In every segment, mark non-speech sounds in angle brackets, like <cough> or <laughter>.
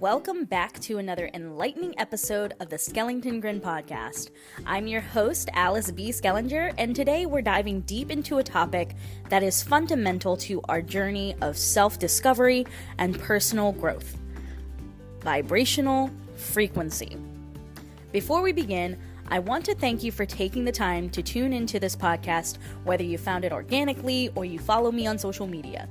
Welcome back to another enlightening episode of the Schellington Grin podcast. I'm your host, Alice B. Skellinger, and today we're diving deep into a topic that is fundamental to our journey of self discovery and personal growth vibrational frequency. Before we begin, I want to thank you for taking the time to tune into this podcast, whether you found it organically or you follow me on social media.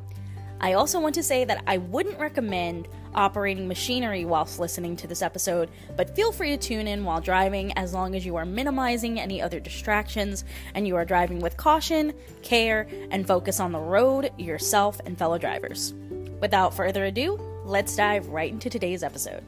I also want to say that I wouldn't recommend operating machinery whilst listening to this episode, but feel free to tune in while driving as long as you are minimizing any other distractions and you are driving with caution, care, and focus on the road, yourself, and fellow drivers. Without further ado, let's dive right into today's episode.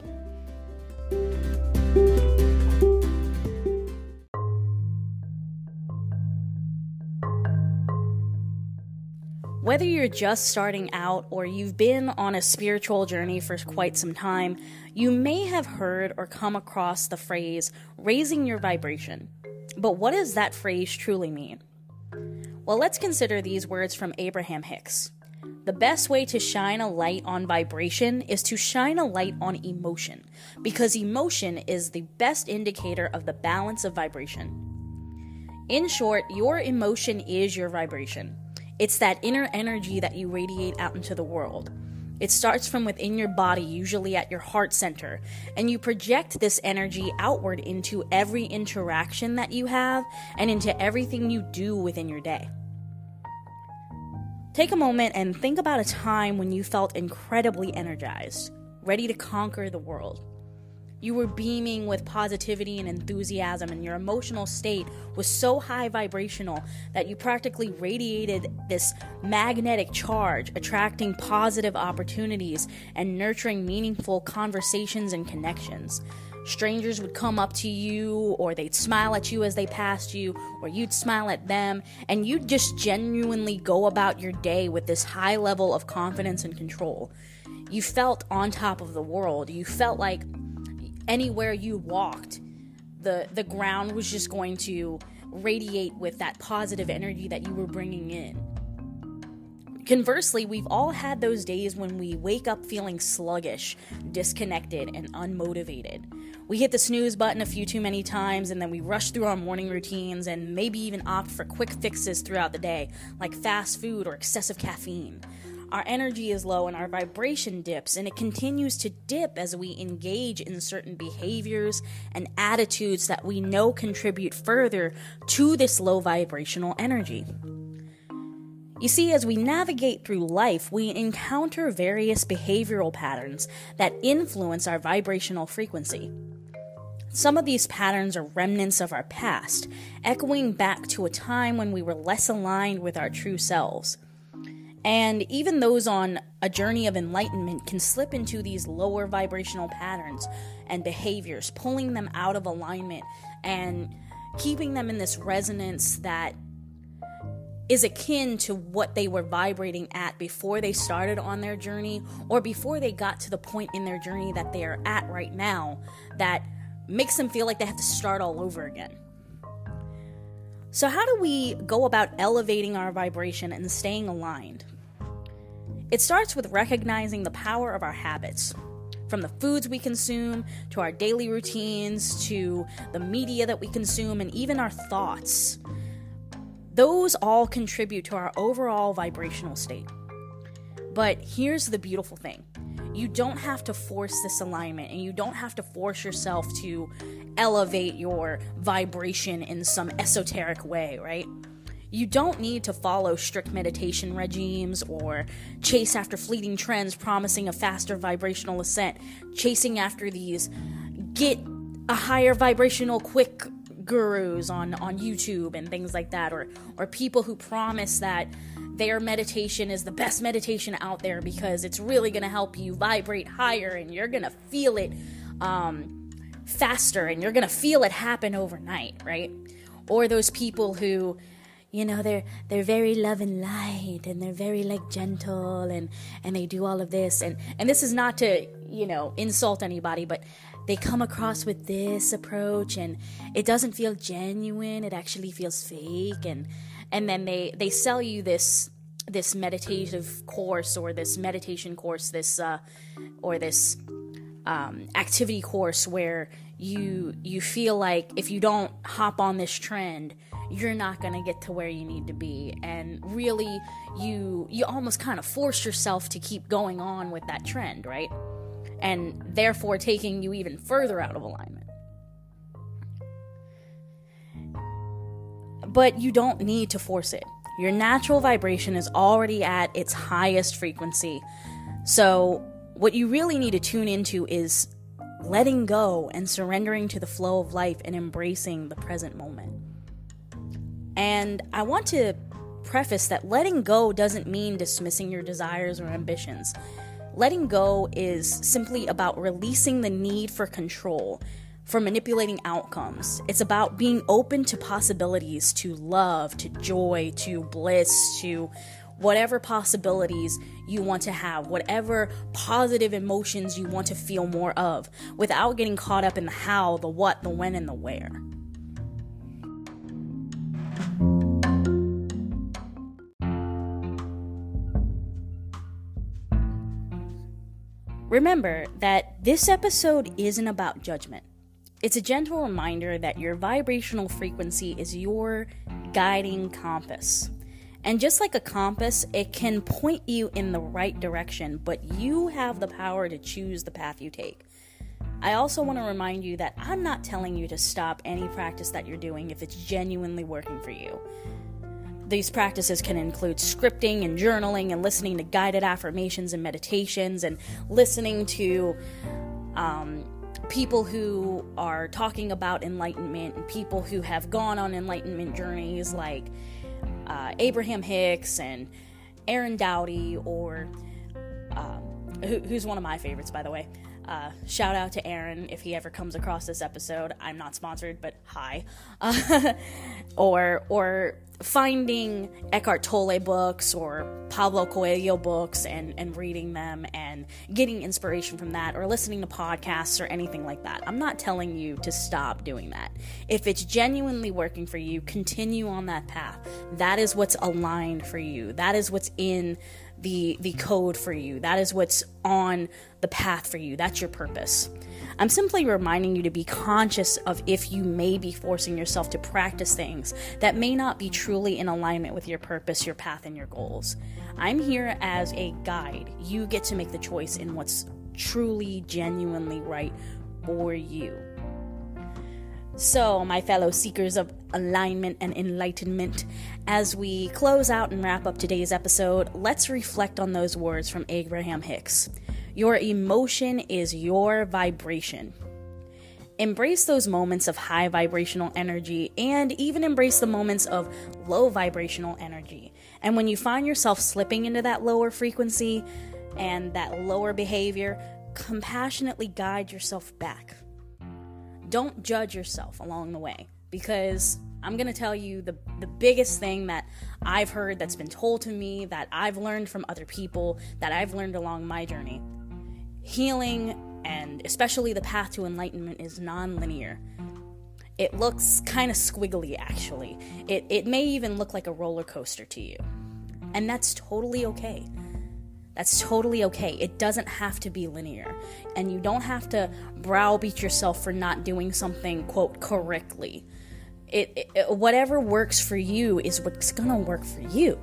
Whether you're just starting out or you've been on a spiritual journey for quite some time, you may have heard or come across the phrase raising your vibration. But what does that phrase truly mean? Well, let's consider these words from Abraham Hicks. The best way to shine a light on vibration is to shine a light on emotion, because emotion is the best indicator of the balance of vibration. In short, your emotion is your vibration. It's that inner energy that you radiate out into the world. It starts from within your body, usually at your heart center, and you project this energy outward into every interaction that you have and into everything you do within your day. Take a moment and think about a time when you felt incredibly energized, ready to conquer the world. You were beaming with positivity and enthusiasm, and your emotional state was so high vibrational that you practically radiated this magnetic charge, attracting positive opportunities and nurturing meaningful conversations and connections. Strangers would come up to you, or they'd smile at you as they passed you, or you'd smile at them, and you'd just genuinely go about your day with this high level of confidence and control. You felt on top of the world. You felt like anywhere you walked, the the ground was just going to radiate with that positive energy that you were bringing in. Conversely, we've all had those days when we wake up feeling sluggish, disconnected, and unmotivated. We hit the snooze button a few too many times and then we rush through our morning routines and maybe even opt for quick fixes throughout the day, like fast food or excessive caffeine our energy is low and our vibration dips, and it continues to dip as we engage in certain behaviors and attitudes that we know contribute further to this low vibrational energy. You see, as we navigate through life, we encounter various behavioral patterns that influence our vibrational frequency. Some of these patterns are remnants of our past, echoing back to a time when we were less aligned with our true selves. And even those on a journey of enlightenment can slip into these lower vibrational patterns and behaviors, pulling them out of alignment and keeping them in this resonance that is akin to what they were vibrating at before they started on their journey or before they got to the point in their journey that they are at right now that makes them feel like they have to start all over again. So, how do we go about elevating our vibration and staying aligned? It starts with recognizing the power of our habits. From the foods we consume, to our daily routines, to the media that we consume, and even our thoughts. Those all contribute to our overall vibrational state. But here's the beautiful thing you don't have to force this alignment, and you don't have to force yourself to elevate your vibration in some esoteric way, right? You don't need to follow strict meditation regimes or chase after fleeting trends promising a faster vibrational ascent, chasing after these get a higher vibrational quick gurus on, on YouTube and things like that, or, or people who promise that their meditation is the best meditation out there because it's really going to help you vibrate higher and you're going to feel it um, faster and you're going to feel it happen overnight, right? Or those people who you know they're they're very love and light and they're very like gentle and and they do all of this. And and this is not to you know insult anybody but they come across with this approach and it doesn't feel genuine. It actually feels fake. And and then they they sell you this this meditative course or this meditation course this uh or this um, activity course where you you feel like if you don't hop on this trend you're not going to get to where you need to be. And really you you almost kind of force yourself to keep going on with that trend right? And therefore taking you even further out of alignment. But you don't need to force it your natural vibration is already at its highest frequency so what you really need to tune into is letting go and surrendering to the flow of life and embracing the present moment. And I want to preface that letting go doesn't mean dismissing your desires or ambitions. Letting go is simply about releasing the need for control, for manipulating outcomes. It's about being open to possibilities, to love, to joy, to bliss, to whatever possibilities you want to have, whatever positive emotions you want to feel more of, without getting caught up in the how, the what, the when, and the where. Remember that this episode isn't about judgment. It's a gentle reminder that your vibrational frequency is your guiding compass. And just like a compass, it can point you in the right direction, but you have the power to choose the path you take. I also want to remind you that I'm not telling you to stop any practice that you're doing if it's genuinely working for you. These practices can include scripting and journaling and listening to guided affirmations and meditations and listening to um, people who are talking about enlightenment and people who have gone on enlightenment journeys like uh, Abraham Hicks and Aaron Doughty or um, who, who's one of my favorites, by the way. Uh, shout out to Aaron if he ever comes across this episode. I'm not sponsored, but hi. Uh, <laughs> or or finding Eckhart Tolle books or Pablo Coelho books and, and reading them and getting inspiration from that or listening to podcasts or anything like that. I'm not telling you to stop doing that. If it's genuinely working for you, continue on that path. That is what's aligned for you. That is what's in the the code for you. That is what's on the path for you. That's your purpose. I'm simply reminding you to be conscious of if you may be forcing yourself to practice things that may not be truly in alignment with your purpose, your path, and your goals. I'm here as a guide. You get to make the choice in what's truly, genuinely right for you. So, my fellow seekers of alignment and enlightenment, as we close out and wrap up today's episode, let's reflect on those words from Abraham Hicks. Your emotion is your vibration. Embrace those moments of high vibrational energy and even embrace the moments of low vibrational energy. And when you find yourself slipping into that lower frequency and that lower behavior, compassionately guide yourself back. Don't judge yourself along the way because I'm going to tell you the, the biggest thing that I've heard that's been told to me, that I've learned from other people, that I've learned along my journey healing and especially the path to enlightenment is non-linear. It looks kind of squiggly actually. It it may even look like a roller coaster to you. And that's totally okay. That's totally okay. It doesn't have to be linear. And you don't have to browbeat yourself for not doing something, quote, correctly. It, it, whatever works for you is what's gonna work for you.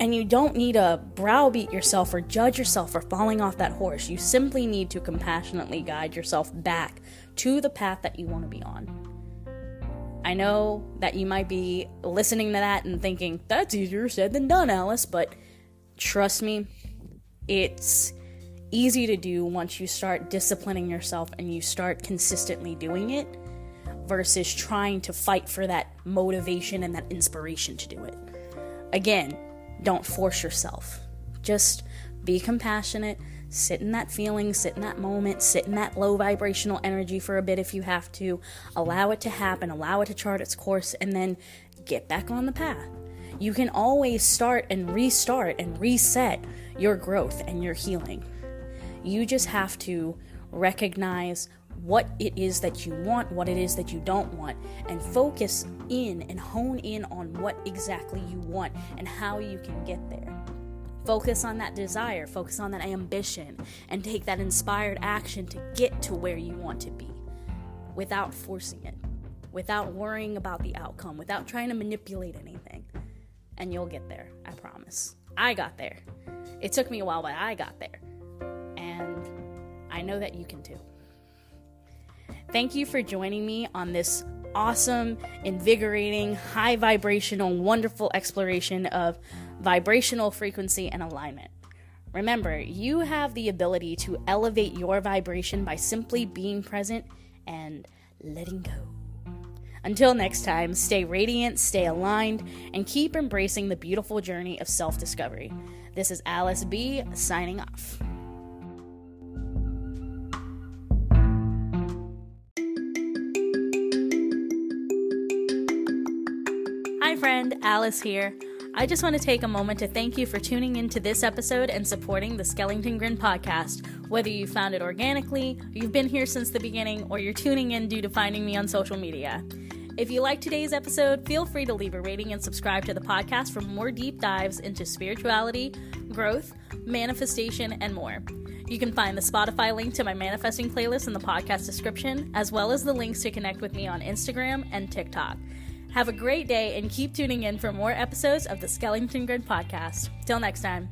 And you don't need to browbeat yourself or judge yourself for falling off that horse. You simply need to compassionately guide yourself back to the path that you want to be on. I know that you might be listening to that and thinking, that's easier said than done, Alice, but trust me, it's easy to do once you start disciplining yourself and you start consistently doing it versus trying to fight for that motivation and that inspiration to do it. Again, don't force yourself. Just be compassionate, sit in that feeling, sit in that moment, sit in that low vibrational energy for a bit if you have to. Allow it to happen, allow it to chart its course, and then get back on the path. You can always start and restart and reset your growth and your healing. You just have to recognize what it is that you want, what it is that you don't want, and focus in and hone in on what exactly you want and how you can get there. Focus on that desire, focus on that ambition, and take that inspired action to get to where you want to be without forcing it, without worrying about the outcome, without trying to manipulate anything. And you'll get there, I promise. I got there. It took me a while, but I got there. And I know that you can too. Thank you for joining me on this awesome, invigorating, high vibrational, wonderful exploration of vibrational frequency and alignment. Remember, you have the ability to elevate your vibration by simply being present and letting go. Until next time, stay radiant, stay aligned, and keep embracing the beautiful journey of self discovery. This is Alice B. signing off. Hi, friend, Alice here. I just want to take a moment to thank you for tuning into this episode and supporting the Schellington Grin podcast. Whether you found it organically, you've been here since the beginning, or you're tuning in due to finding me on social media. If you like today's episode, feel free to leave a rating and subscribe to the podcast for more deep dives into spirituality, growth, manifestation, and more. You can find the Spotify link to my manifesting playlist in the podcast description, as well as the links to connect with me on Instagram and TikTok. Have a great day and keep tuning in for more episodes of the Schellington Grin podcast. Till next time.